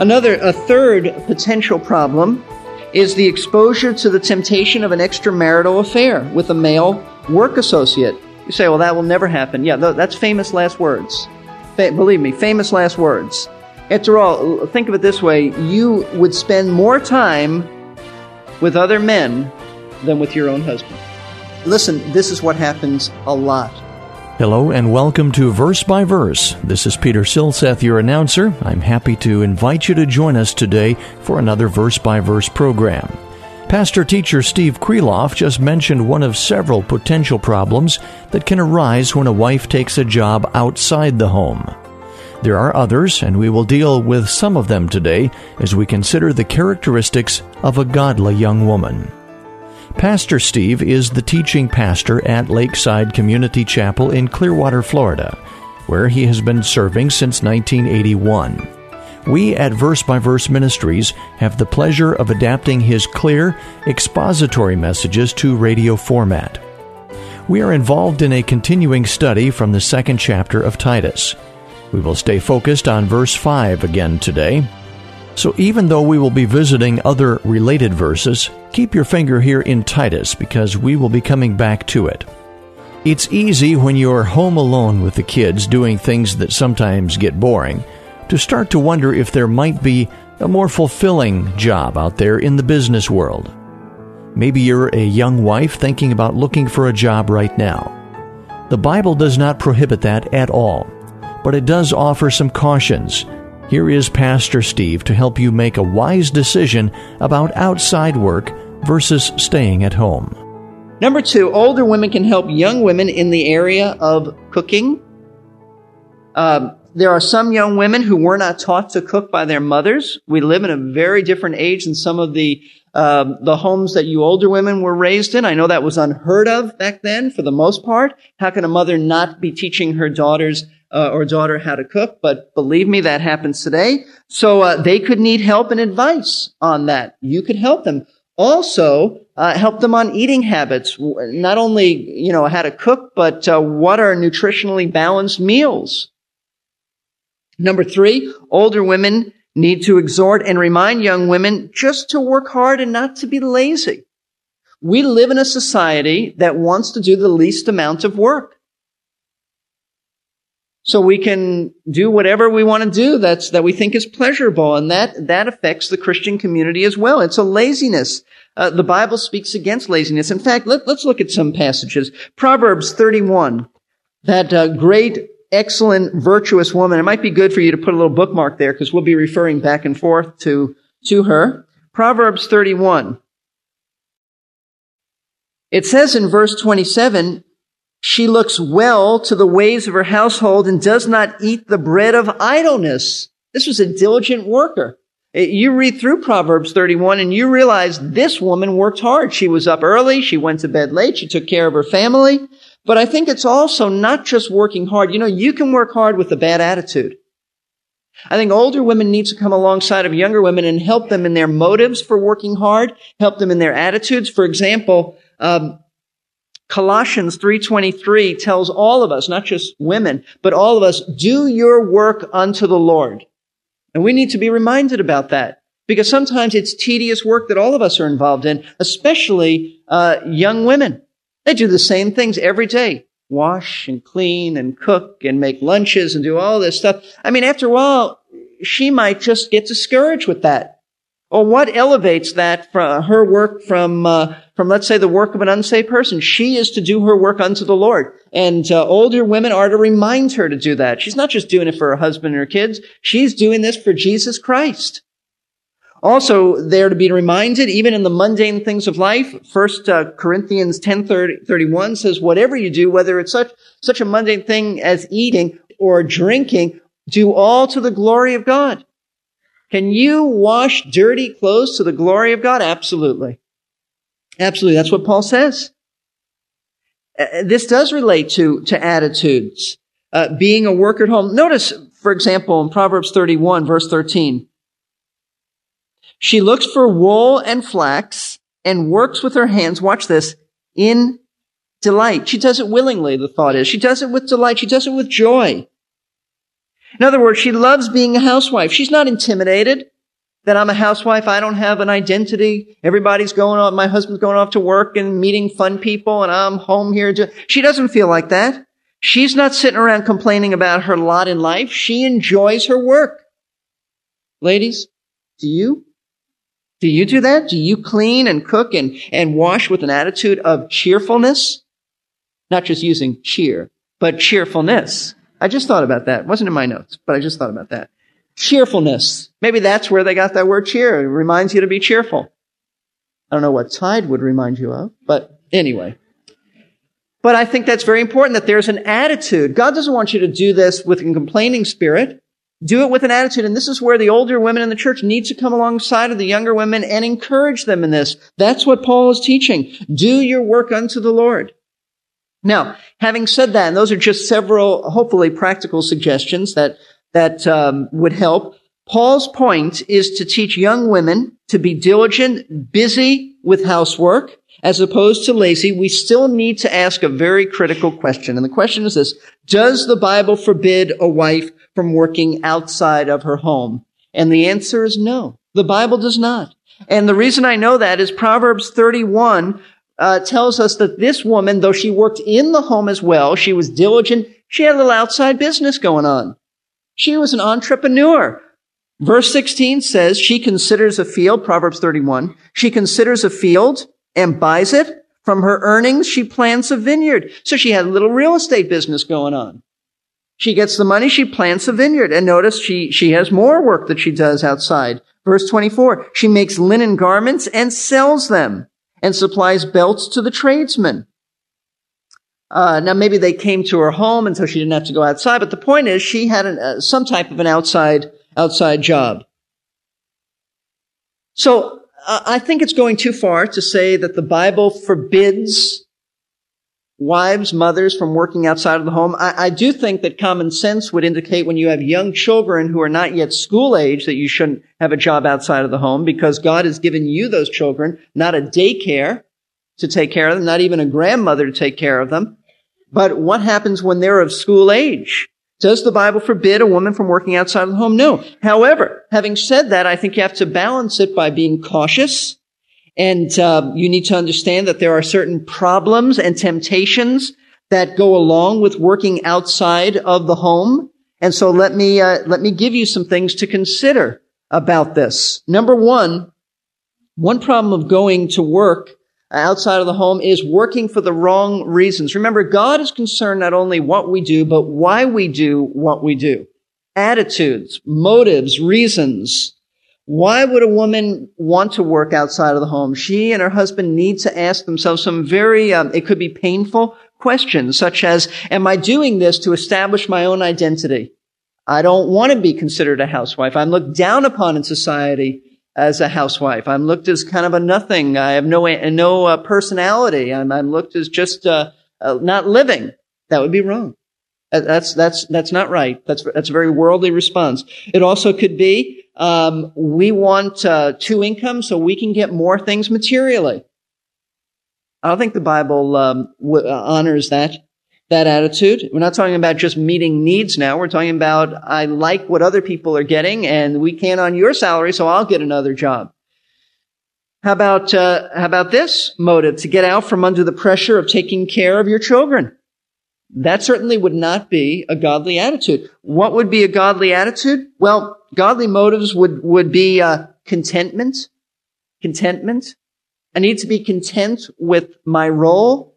Another, a third potential problem is the exposure to the temptation of an extramarital affair with a male work associate. You say, well, that will never happen. Yeah, that's famous last words. Fa- believe me, famous last words. After all, think of it this way you would spend more time with other men than with your own husband. Listen, this is what happens a lot. Hello and welcome to Verse by Verse. This is Peter Silseth, your announcer. I'm happy to invite you to join us today for another Verse by Verse program. Pastor teacher Steve Kreloff just mentioned one of several potential problems that can arise when a wife takes a job outside the home. There are others, and we will deal with some of them today as we consider the characteristics of a godly young woman. Pastor Steve is the teaching pastor at Lakeside Community Chapel in Clearwater, Florida, where he has been serving since 1981. We at Verse by Verse Ministries have the pleasure of adapting his clear, expository messages to radio format. We are involved in a continuing study from the second chapter of Titus. We will stay focused on verse 5 again today, so even though we will be visiting other related verses, keep your finger here in Titus because we will be coming back to it. It's easy when you're home alone with the kids doing things that sometimes get boring to start to wonder if there might be a more fulfilling job out there in the business world. Maybe you're a young wife thinking about looking for a job right now. The Bible does not prohibit that at all, but it does offer some cautions here is Pastor Steve to help you make a wise decision about outside work versus staying at home. Number two, older women can help young women in the area of cooking. Um, there are some young women who were not taught to cook by their mothers. We live in a very different age than some of the um, the homes that you older women were raised in. I know that was unheard of back then, for the most part. How can a mother not be teaching her daughters uh, or daughter how to cook, but believe me, that happens today. So uh, they could need help and advice on that. You could help them. Also, uh, help them on eating habits. Not only, you know, how to cook, but uh, what are nutritionally balanced meals. Number three, older women need to exhort and remind young women just to work hard and not to be lazy. We live in a society that wants to do the least amount of work. So we can do whatever we want to do that's, that we think is pleasurable. And that, that affects the Christian community as well. It's a laziness. Uh, the Bible speaks against laziness. In fact, let, us look at some passages. Proverbs 31. That uh, great, excellent, virtuous woman. It might be good for you to put a little bookmark there because we'll be referring back and forth to, to her. Proverbs 31. It says in verse 27, she looks well to the ways of her household and does not eat the bread of idleness. This was a diligent worker. Eh, you read through Proverbs 31 and you realize this woman worked hard. She was up early. She went to bed late. She took care of her family. But I think it's also not just working hard. You know, you can work hard with a bad attitude. I think older women need to come alongside of younger women and help them in their motives for working hard, help them in their attitudes. For example, um, Colossians 3:23 tells all of us, not just women, but all of us, do your work unto the Lord. And we need to be reminded about that because sometimes it's tedious work that all of us are involved in, especially uh, young women. They do the same things every day. Wash and clean and cook and make lunches and do all this stuff. I mean, after a while, she might just get discouraged with that. Or what elevates that from her work from, uh, from let's say the work of an unsaved person? She is to do her work unto the Lord. And uh, older women are to remind her to do that. She's not just doing it for her husband and her kids. She's doing this for Jesus Christ. Also, they're to be reminded, even in the mundane things of life. First uh, Corinthians 10, 30, 31 says, whatever you do, whether it's such, such a mundane thing as eating or drinking, do all to the glory of God. Can you wash dirty clothes to the glory of God? Absolutely. Absolutely. That's what Paul says. Uh, this does relate to, to attitudes. Uh, being a worker at home. Notice, for example, in Proverbs 31, verse 13, she looks for wool and flax and works with her hands, watch this, in delight. She does it willingly, the thought is. She does it with delight. She does it with joy. In other words, she loves being a housewife. She's not intimidated that I'm a housewife. I don't have an identity. Everybody's going off. My husband's going off to work and meeting fun people and I'm home here. She doesn't feel like that. She's not sitting around complaining about her lot in life. She enjoys her work. Ladies, do you? Do you do that? Do you clean and cook and, and wash with an attitude of cheerfulness? Not just using cheer, but cheerfulness. I just thought about that. It wasn't in my notes, but I just thought about that. Cheerfulness. Maybe that's where they got that word cheer. It reminds you to be cheerful. I don't know what tide would remind you of, but anyway. But I think that's very important that there's an attitude. God doesn't want you to do this with a complaining spirit. Do it with an attitude. And this is where the older women in the church need to come alongside of the younger women and encourage them in this. That's what Paul is teaching. Do your work unto the Lord. Now, having said that, and those are just several, hopefully practical suggestions that, that um, would help. Paul's point is to teach young women to be diligent, busy with housework, as opposed to lazy. We still need to ask a very critical question. And the question is this, does the Bible forbid a wife from working outside of her home? And the answer is no. The Bible does not. And the reason I know that is Proverbs 31 uh, tells us that this woman, though she worked in the home as well, she was diligent. She had a little outside business going on. She was an entrepreneur. Verse 16 says she considers a field, Proverbs 31, she considers a field and buys it. From her earnings, she plants a vineyard. So she had a little real estate business going on. She gets the money, she plants a vineyard. And notice she, she has more work that she does outside. Verse 24, she makes linen garments and sells them and supplies belts to the tradesmen. Uh, now maybe they came to her home and so she didn't have to go outside, but the point is she had an, uh, some type of an outside, outside job. So uh, I think it's going too far to say that the Bible forbids wives, mothers from working outside of the home. I, I, do think that common sense would indicate when you have young children who are not yet school age that you shouldn't have a job outside of the home because God has given you those children, not a daycare to take care of them, not even a grandmother to take care of them. But what happens when they're of school age? Does the Bible forbid a woman from working outside of the home? No. However, having said that, I think you have to balance it by being cautious and uh, you need to understand that there are certain problems and temptations that go along with working outside of the home. And so let me uh, let me give you some things to consider about this. Number one, one problem of going to work outside of the home is working for the wrong reasons. Remember, God is concerned not only what we do, but why we do what we do. Attitudes, motives, reasons. Why would a woman want to work outside of the home? She and her husband need to ask themselves some very, um, it could be painful questions, such as, am I doing this to establish my own identity? I don't want to be considered a housewife. I'm looked down upon in society as a housewife. I'm looked as kind of a nothing. I have no, no uh, personality. I'm, I'm, looked as just uh, uh, not living. That would be wrong. That's, that's, that's not right. That's, that's a very worldly response. It also could be, um, we want uh, two incomes so we can get more things materially. I don't think the Bible um, w- uh, honors that that attitude. We're not talking about just meeting needs now. We're talking about I like what other people are getting, and we can't on your salary, so I'll get another job. How about uh, how about this motive to get out from under the pressure of taking care of your children? That certainly would not be a godly attitude. What would be a godly attitude? Well, godly motives would, would be uh, contentment. Contentment. I need to be content with my role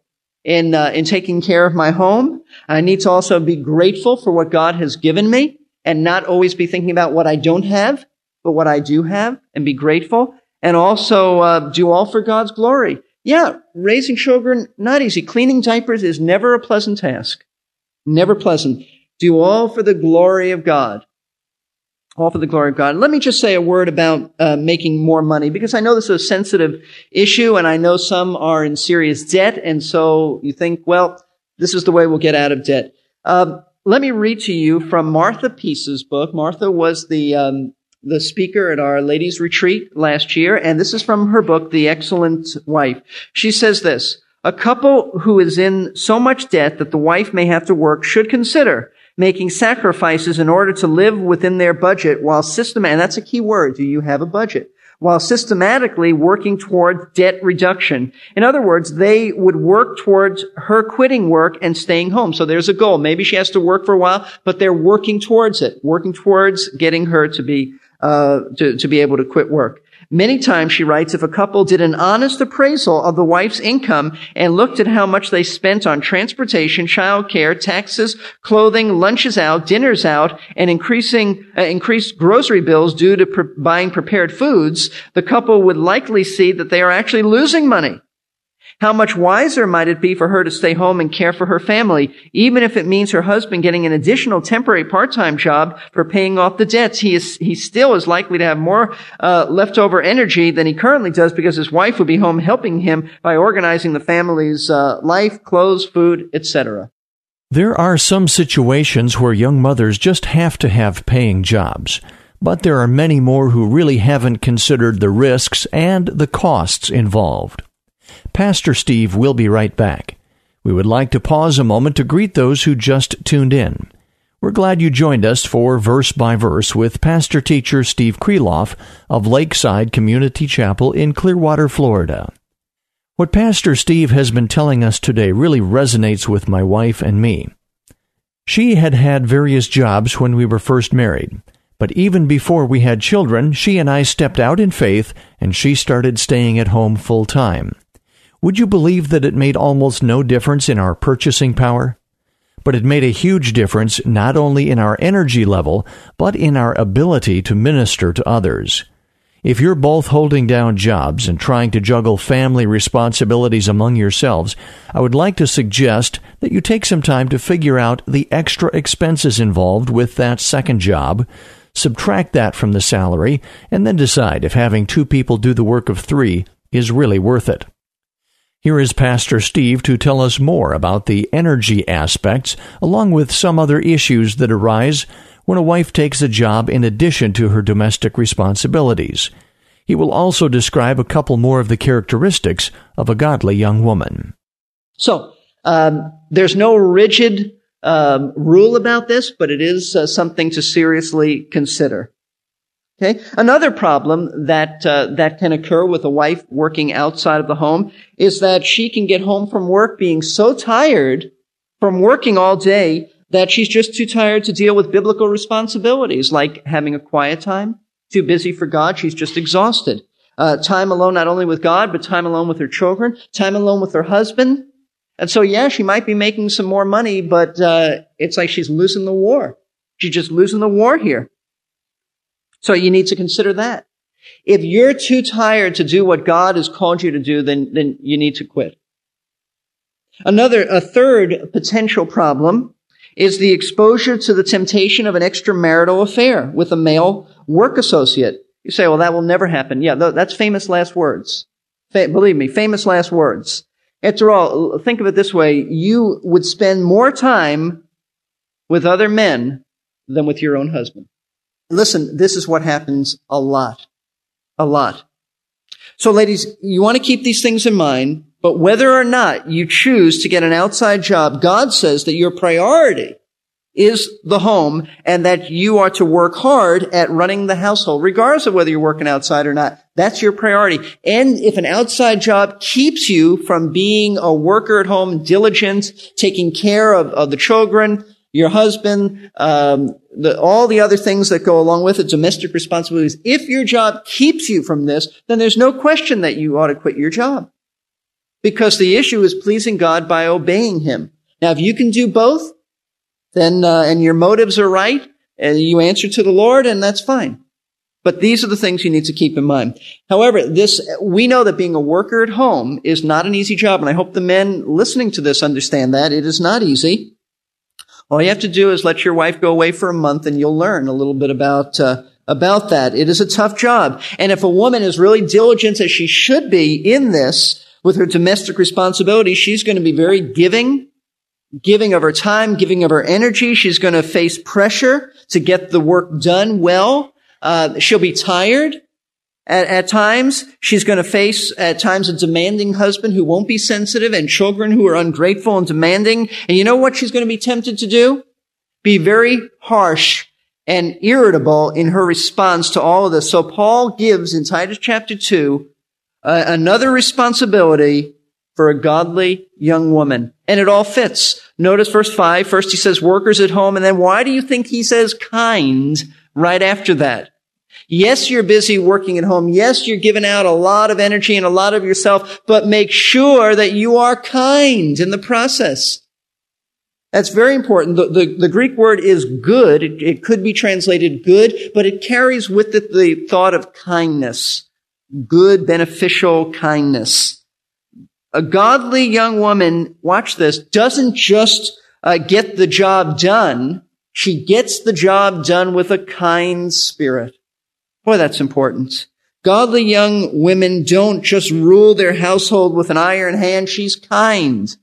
in, uh, in taking care of my home. I need to also be grateful for what God has given me and not always be thinking about what I don't have. but what I do have and be grateful and also uh, do all for God's glory. Yeah, raising children, not easy. Cleaning diapers is never a pleasant task. Never pleasant. Do all for the glory of God. All for the glory of God. Let me just say a word about uh, making more money because I know this is a sensitive issue and I know some are in serious debt and so you think, well, this is the way we'll get out of debt. Uh, let me read to you from Martha Peace's book. Martha was the um, the speaker at our ladies retreat last year, and this is from her book, The Excellent Wife. She says this: A couple who is in so much debt that the wife may have to work should consider making sacrifices in order to live within their budget while system, and that's a key word. Do you have a budget? While systematically working toward debt reduction. In other words, they would work towards her quitting work and staying home. So there's a goal. Maybe she has to work for a while, but they're working towards it, working towards getting her to be, uh, to, to be able to quit work. Many times, she writes, if a couple did an honest appraisal of the wife's income and looked at how much they spent on transportation, childcare, taxes, clothing, lunches out, dinners out, and increasing, uh, increased grocery bills due to pre- buying prepared foods, the couple would likely see that they are actually losing money. How much wiser might it be for her to stay home and care for her family, even if it means her husband getting an additional temporary part-time job for paying off the debts? He is, he still is likely to have more uh, leftover energy than he currently does because his wife will be home helping him by organizing the family's uh, life, clothes, food, etc. There are some situations where young mothers just have to have paying jobs. But there are many more who really haven't considered the risks and the costs involved. Pastor Steve will be right back. We would like to pause a moment to greet those who just tuned in. We're glad you joined us for Verse by Verse with Pastor Teacher Steve Kreloff of Lakeside Community Chapel in Clearwater, Florida. What Pastor Steve has been telling us today really resonates with my wife and me. She had had various jobs when we were first married, but even before we had children, she and I stepped out in faith and she started staying at home full time. Would you believe that it made almost no difference in our purchasing power? But it made a huge difference not only in our energy level, but in our ability to minister to others. If you're both holding down jobs and trying to juggle family responsibilities among yourselves, I would like to suggest that you take some time to figure out the extra expenses involved with that second job, subtract that from the salary, and then decide if having two people do the work of three is really worth it. Here is Pastor Steve to tell us more about the energy aspects, along with some other issues that arise when a wife takes a job in addition to her domestic responsibilities. He will also describe a couple more of the characteristics of a godly young woman. So, um, there's no rigid um, rule about this, but it is uh, something to seriously consider. Okay. Another problem that uh, that can occur with a wife working outside of the home is that she can get home from work being so tired from working all day that she's just too tired to deal with biblical responsibilities like having a quiet time, too busy for God, she's just exhausted. Uh, time alone not only with God, but time alone with her children, time alone with her husband. And so, yeah, she might be making some more money, but uh, it's like she's losing the war. She's just losing the war here. So you need to consider that. If you're too tired to do what God has called you to do, then, then you need to quit. Another, a third potential problem is the exposure to the temptation of an extramarital affair with a male work associate. You say, well, that will never happen. Yeah, that's famous last words. Believe me, famous last words. After all, think of it this way. You would spend more time with other men than with your own husband. Listen, this is what happens a lot. A lot. So ladies, you want to keep these things in mind, but whether or not you choose to get an outside job, God says that your priority is the home and that you are to work hard at running the household, regardless of whether you're working outside or not. That's your priority. And if an outside job keeps you from being a worker at home, diligent, taking care of, of the children, your husband, um, the, all the other things that go along with it, domestic responsibilities. If your job keeps you from this, then there's no question that you ought to quit your job. Because the issue is pleasing God by obeying Him. Now, if you can do both, then, uh, and your motives are right, and you answer to the Lord, and that's fine. But these are the things you need to keep in mind. However, this, we know that being a worker at home is not an easy job, and I hope the men listening to this understand that. It is not easy. All you have to do is let your wife go away for a month and you'll learn a little bit about, uh, about that. It is a tough job. And if a woman is really diligent as she should be in this with her domestic responsibility, she's going to be very giving, giving of her time, giving of her energy. She's going to face pressure to get the work done well. Uh, she'll be tired at, at times. She's going to face at times a demanding husband who won't be sensitive and children who are ungrateful and demanding. And you know what she's going to be tempted to do? Be very harsh and irritable in her response to all of this. So Paul gives in Titus chapter 2 uh, another responsibility for a godly young woman. And it all fits. Notice verse 5. First he says workers at home. And then why do you think he says kind right after that? Yes, you're busy working at home. Yes, you're giving out a lot of energy and a lot of yourself, but make sure that you are kind in the process. That's very important. The, the, the Greek word is good. It, it, could be translated good, but it carries with it the thought of kindness. Good, beneficial kindness. A godly young woman, watch this, doesn't just uh, get the job done. She gets the job done with a kind spirit. Boy, that's important. Godly young women don't just rule their household with an iron hand. She's kind.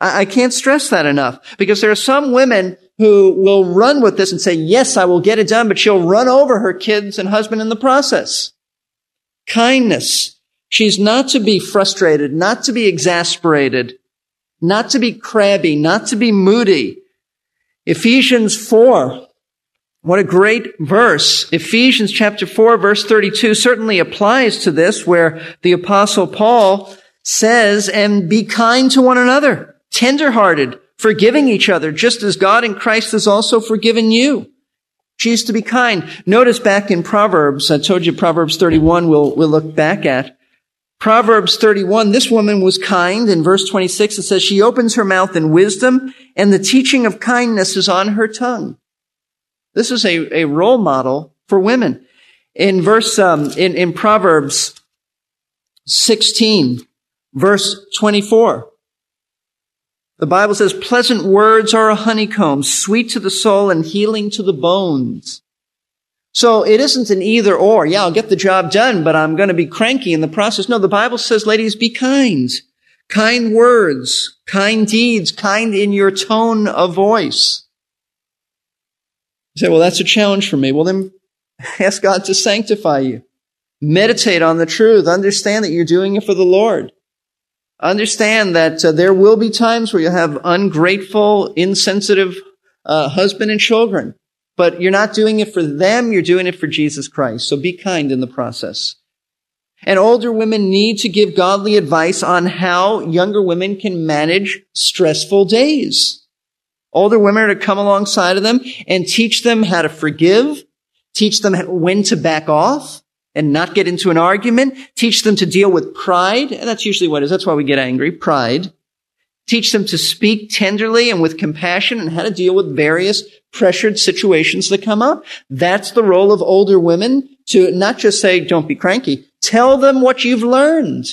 I, I can't stress that enough because there are some women who will run with this and say, yes, I will get it done, but she'll run over her kids and husband in the process. Kindness. She's not to be frustrated, not to be exasperated, not to be crabby, not to be moody. Ephesians 4 what a great verse. Ephesians chapter 4 verse 32 certainly applies to this where the apostle Paul says, and be kind to one another, tenderhearted, forgiving each other, just as God in Christ has also forgiven you. Choose to be kind. Notice back in Proverbs, I told you Proverbs 31 we'll, we'll look back at. Proverbs 31, this woman was kind. In verse 26, it says, she opens her mouth in wisdom and the teaching of kindness is on her tongue. This is a, a role model for women. In verse, um, in, in Proverbs 16, verse 24, the Bible says, pleasant words are a honeycomb, sweet to the soul and healing to the bones. So it isn't an either or. Yeah, I'll get the job done, but I'm going to be cranky in the process. No, the Bible says, ladies, be kind. Kind words, kind deeds, kind in your tone of voice. You say, well, that's a challenge for me. Well, then ask God to sanctify you. Meditate on the truth. Understand that you're doing it for the Lord. Understand that uh, there will be times where you'll have ungrateful, insensitive uh, husband and children, but you're not doing it for them. You're doing it for Jesus Christ. So be kind in the process. And older women need to give godly advice on how younger women can manage stressful days. Older women are to come alongside of them and teach them how to forgive, teach them when to back off and not get into an argument, teach them to deal with pride. And that's usually what is. That's why we get angry. Pride. Teach them to speak tenderly and with compassion and how to deal with various pressured situations that come up. That's the role of older women to not just say, don't be cranky. Tell them what you've learned.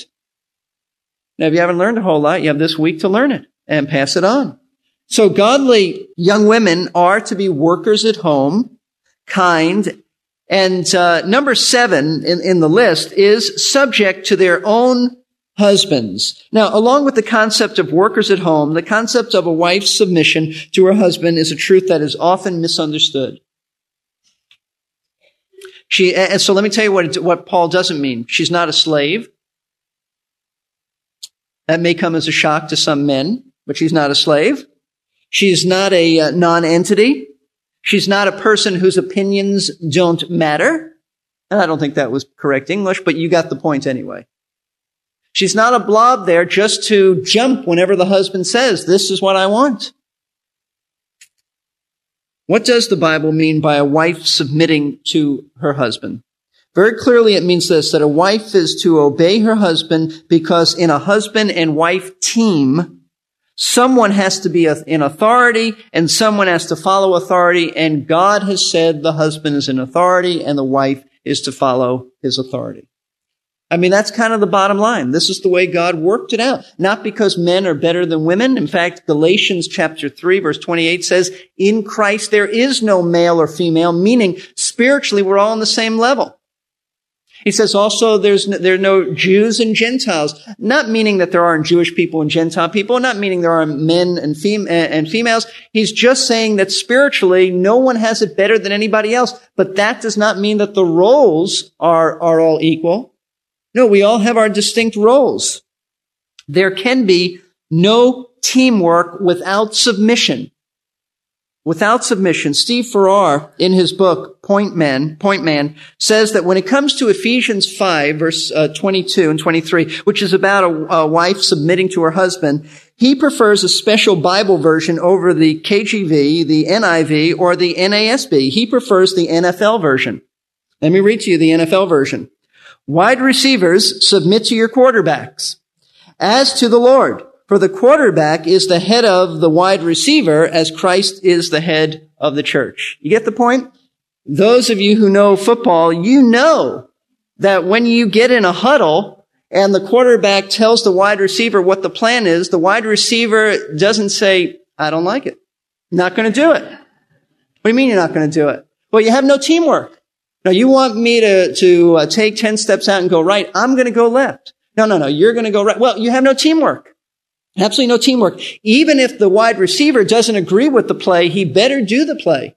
Now, if you haven't learned a whole lot, you have this week to learn it and pass it on. So godly young women are to be workers at home, kind, and uh, number seven in, in the list is subject to their own husbands. Now, along with the concept of workers at home, the concept of a wife's submission to her husband is a truth that is often misunderstood. She, and so let me tell you what, what Paul doesn't mean. She's not a slave. That may come as a shock to some men, but she's not a slave. She's not a uh, non-entity. She's not a person whose opinions don't matter. And I don't think that was correct English, but you got the point anyway. She's not a blob there just to jump whenever the husband says, this is what I want. What does the Bible mean by a wife submitting to her husband? Very clearly it means this, that a wife is to obey her husband because in a husband and wife team, Someone has to be in authority and someone has to follow authority and God has said the husband is in authority and the wife is to follow his authority. I mean, that's kind of the bottom line. This is the way God worked it out. Not because men are better than women. In fact, Galatians chapter 3 verse 28 says, in Christ there is no male or female, meaning spiritually we're all on the same level. He says also there's no, there are no Jews and Gentiles, not meaning that there aren't Jewish people and Gentile people, not meaning there aren't men and, fem- eh, and females. He's just saying that spiritually no one has it better than anybody else, but that does not mean that the roles are, are all equal. No, we all have our distinct roles. There can be no teamwork without submission. Without submission, Steve Farrar, in his book, Point Man, Point Man, says that when it comes to Ephesians 5, verse uh, 22 and 23, which is about a, a wife submitting to her husband, he prefers a special Bible version over the KJV, the NIV, or the NASB. He prefers the NFL version. Let me read to you the NFL version. Wide receivers submit to your quarterbacks. As to the Lord, for the quarterback is the head of the wide receiver as Christ is the head of the church. You get the point? Those of you who know football, you know that when you get in a huddle and the quarterback tells the wide receiver what the plan is, the wide receiver doesn't say, I don't like it. Not going to do it. What do you mean you're not going to do it? Well, you have no teamwork. Now you want me to, to uh, take 10 steps out and go right. I'm going to go left. No, no, no. You're going to go right. Well, you have no teamwork. Absolutely no teamwork. Even if the wide receiver doesn't agree with the play, he better do the play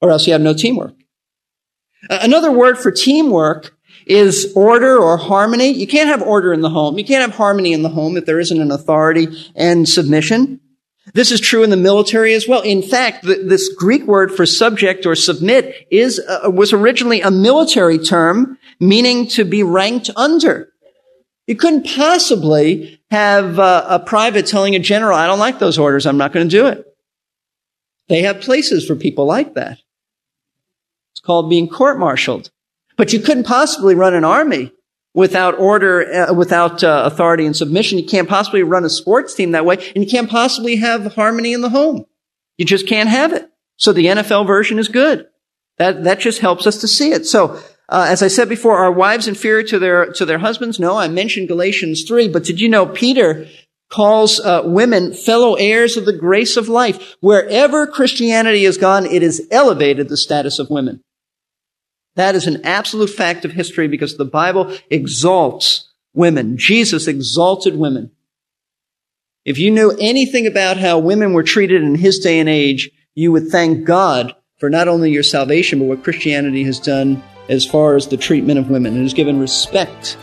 or else you have no teamwork. Another word for teamwork is order or harmony. You can't have order in the home. You can't have harmony in the home if there isn't an authority and submission. This is true in the military as well. In fact, this Greek word for subject or submit is uh, was originally a military term meaning to be ranked under. You couldn't possibly have uh, a private telling a general, "I don't like those orders. I'm not going to do it." They have places for people like that. It's called being court-martialed. But you couldn't possibly run an army without order, uh, without uh, authority and submission. You can't possibly run a sports team that way, and you can't possibly have harmony in the home. You just can't have it. So the NFL version is good. That that just helps us to see it. So. Uh, as I said before, are wives inferior to their to their husbands? No, I mentioned Galatians three, but did you know Peter calls uh, women fellow heirs of the grace of life? Wherever Christianity has gone, it has elevated the status of women. That is an absolute fact of history because the Bible exalts women. Jesus exalted women. If you knew anything about how women were treated in his day and age, you would thank God for not only your salvation, but what Christianity has done as far as the treatment of women. It has given respect.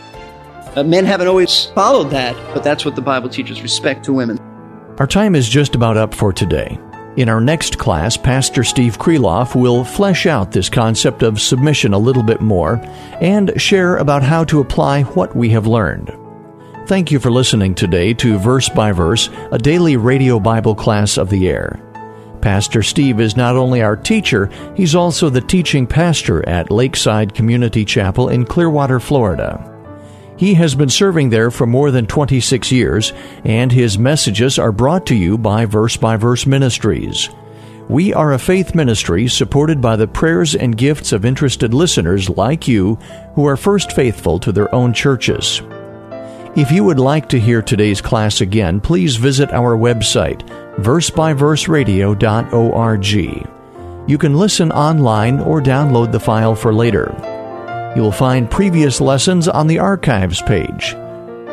Uh, men haven't always followed that, but that's what the Bible teaches respect to women. Our time is just about up for today. In our next class, Pastor Steve Kreloff will flesh out this concept of submission a little bit more and share about how to apply what we have learned. Thank you for listening today to Verse by Verse, a daily radio Bible class of the air. Pastor Steve is not only our teacher, he's also the teaching pastor at Lakeside Community Chapel in Clearwater, Florida. He has been serving there for more than 26 years, and his messages are brought to you by Verse by Verse Ministries. We are a faith ministry supported by the prayers and gifts of interested listeners like you who are first faithful to their own churches. If you would like to hear today's class again, please visit our website, versebyverseradio.org. You can listen online or download the file for later. You'll find previous lessons on the archives page.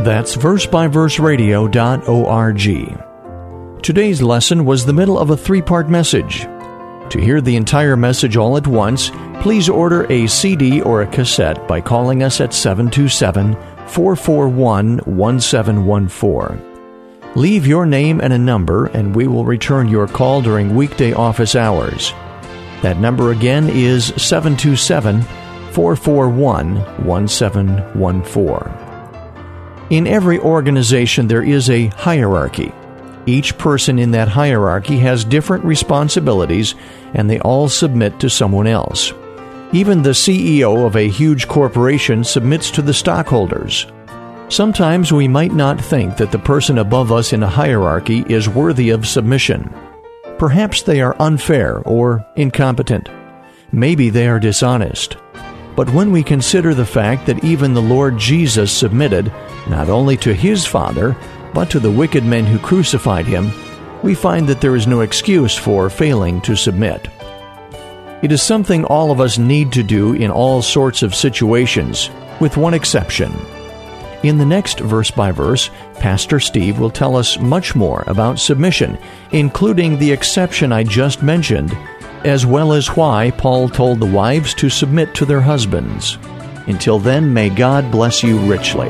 That's versebyverseradio.org. Today's lesson was the middle of a three part message. To hear the entire message all at once, please order a CD or a cassette by calling us at 727 441 1714. Leave your name and a number, and we will return your call during weekday office hours. That number again is 727 727- 441 1714. In every organization, there is a hierarchy. Each person in that hierarchy has different responsibilities, and they all submit to someone else. Even the CEO of a huge corporation submits to the stockholders. Sometimes we might not think that the person above us in a hierarchy is worthy of submission. Perhaps they are unfair or incompetent. Maybe they are dishonest. But when we consider the fact that even the Lord Jesus submitted not only to his Father, but to the wicked men who crucified him, we find that there is no excuse for failing to submit. It is something all of us need to do in all sorts of situations, with one exception. In the next verse by verse, Pastor Steve will tell us much more about submission, including the exception I just mentioned, as well as why Paul told the wives to submit to their husbands. Until then, may God bless you richly.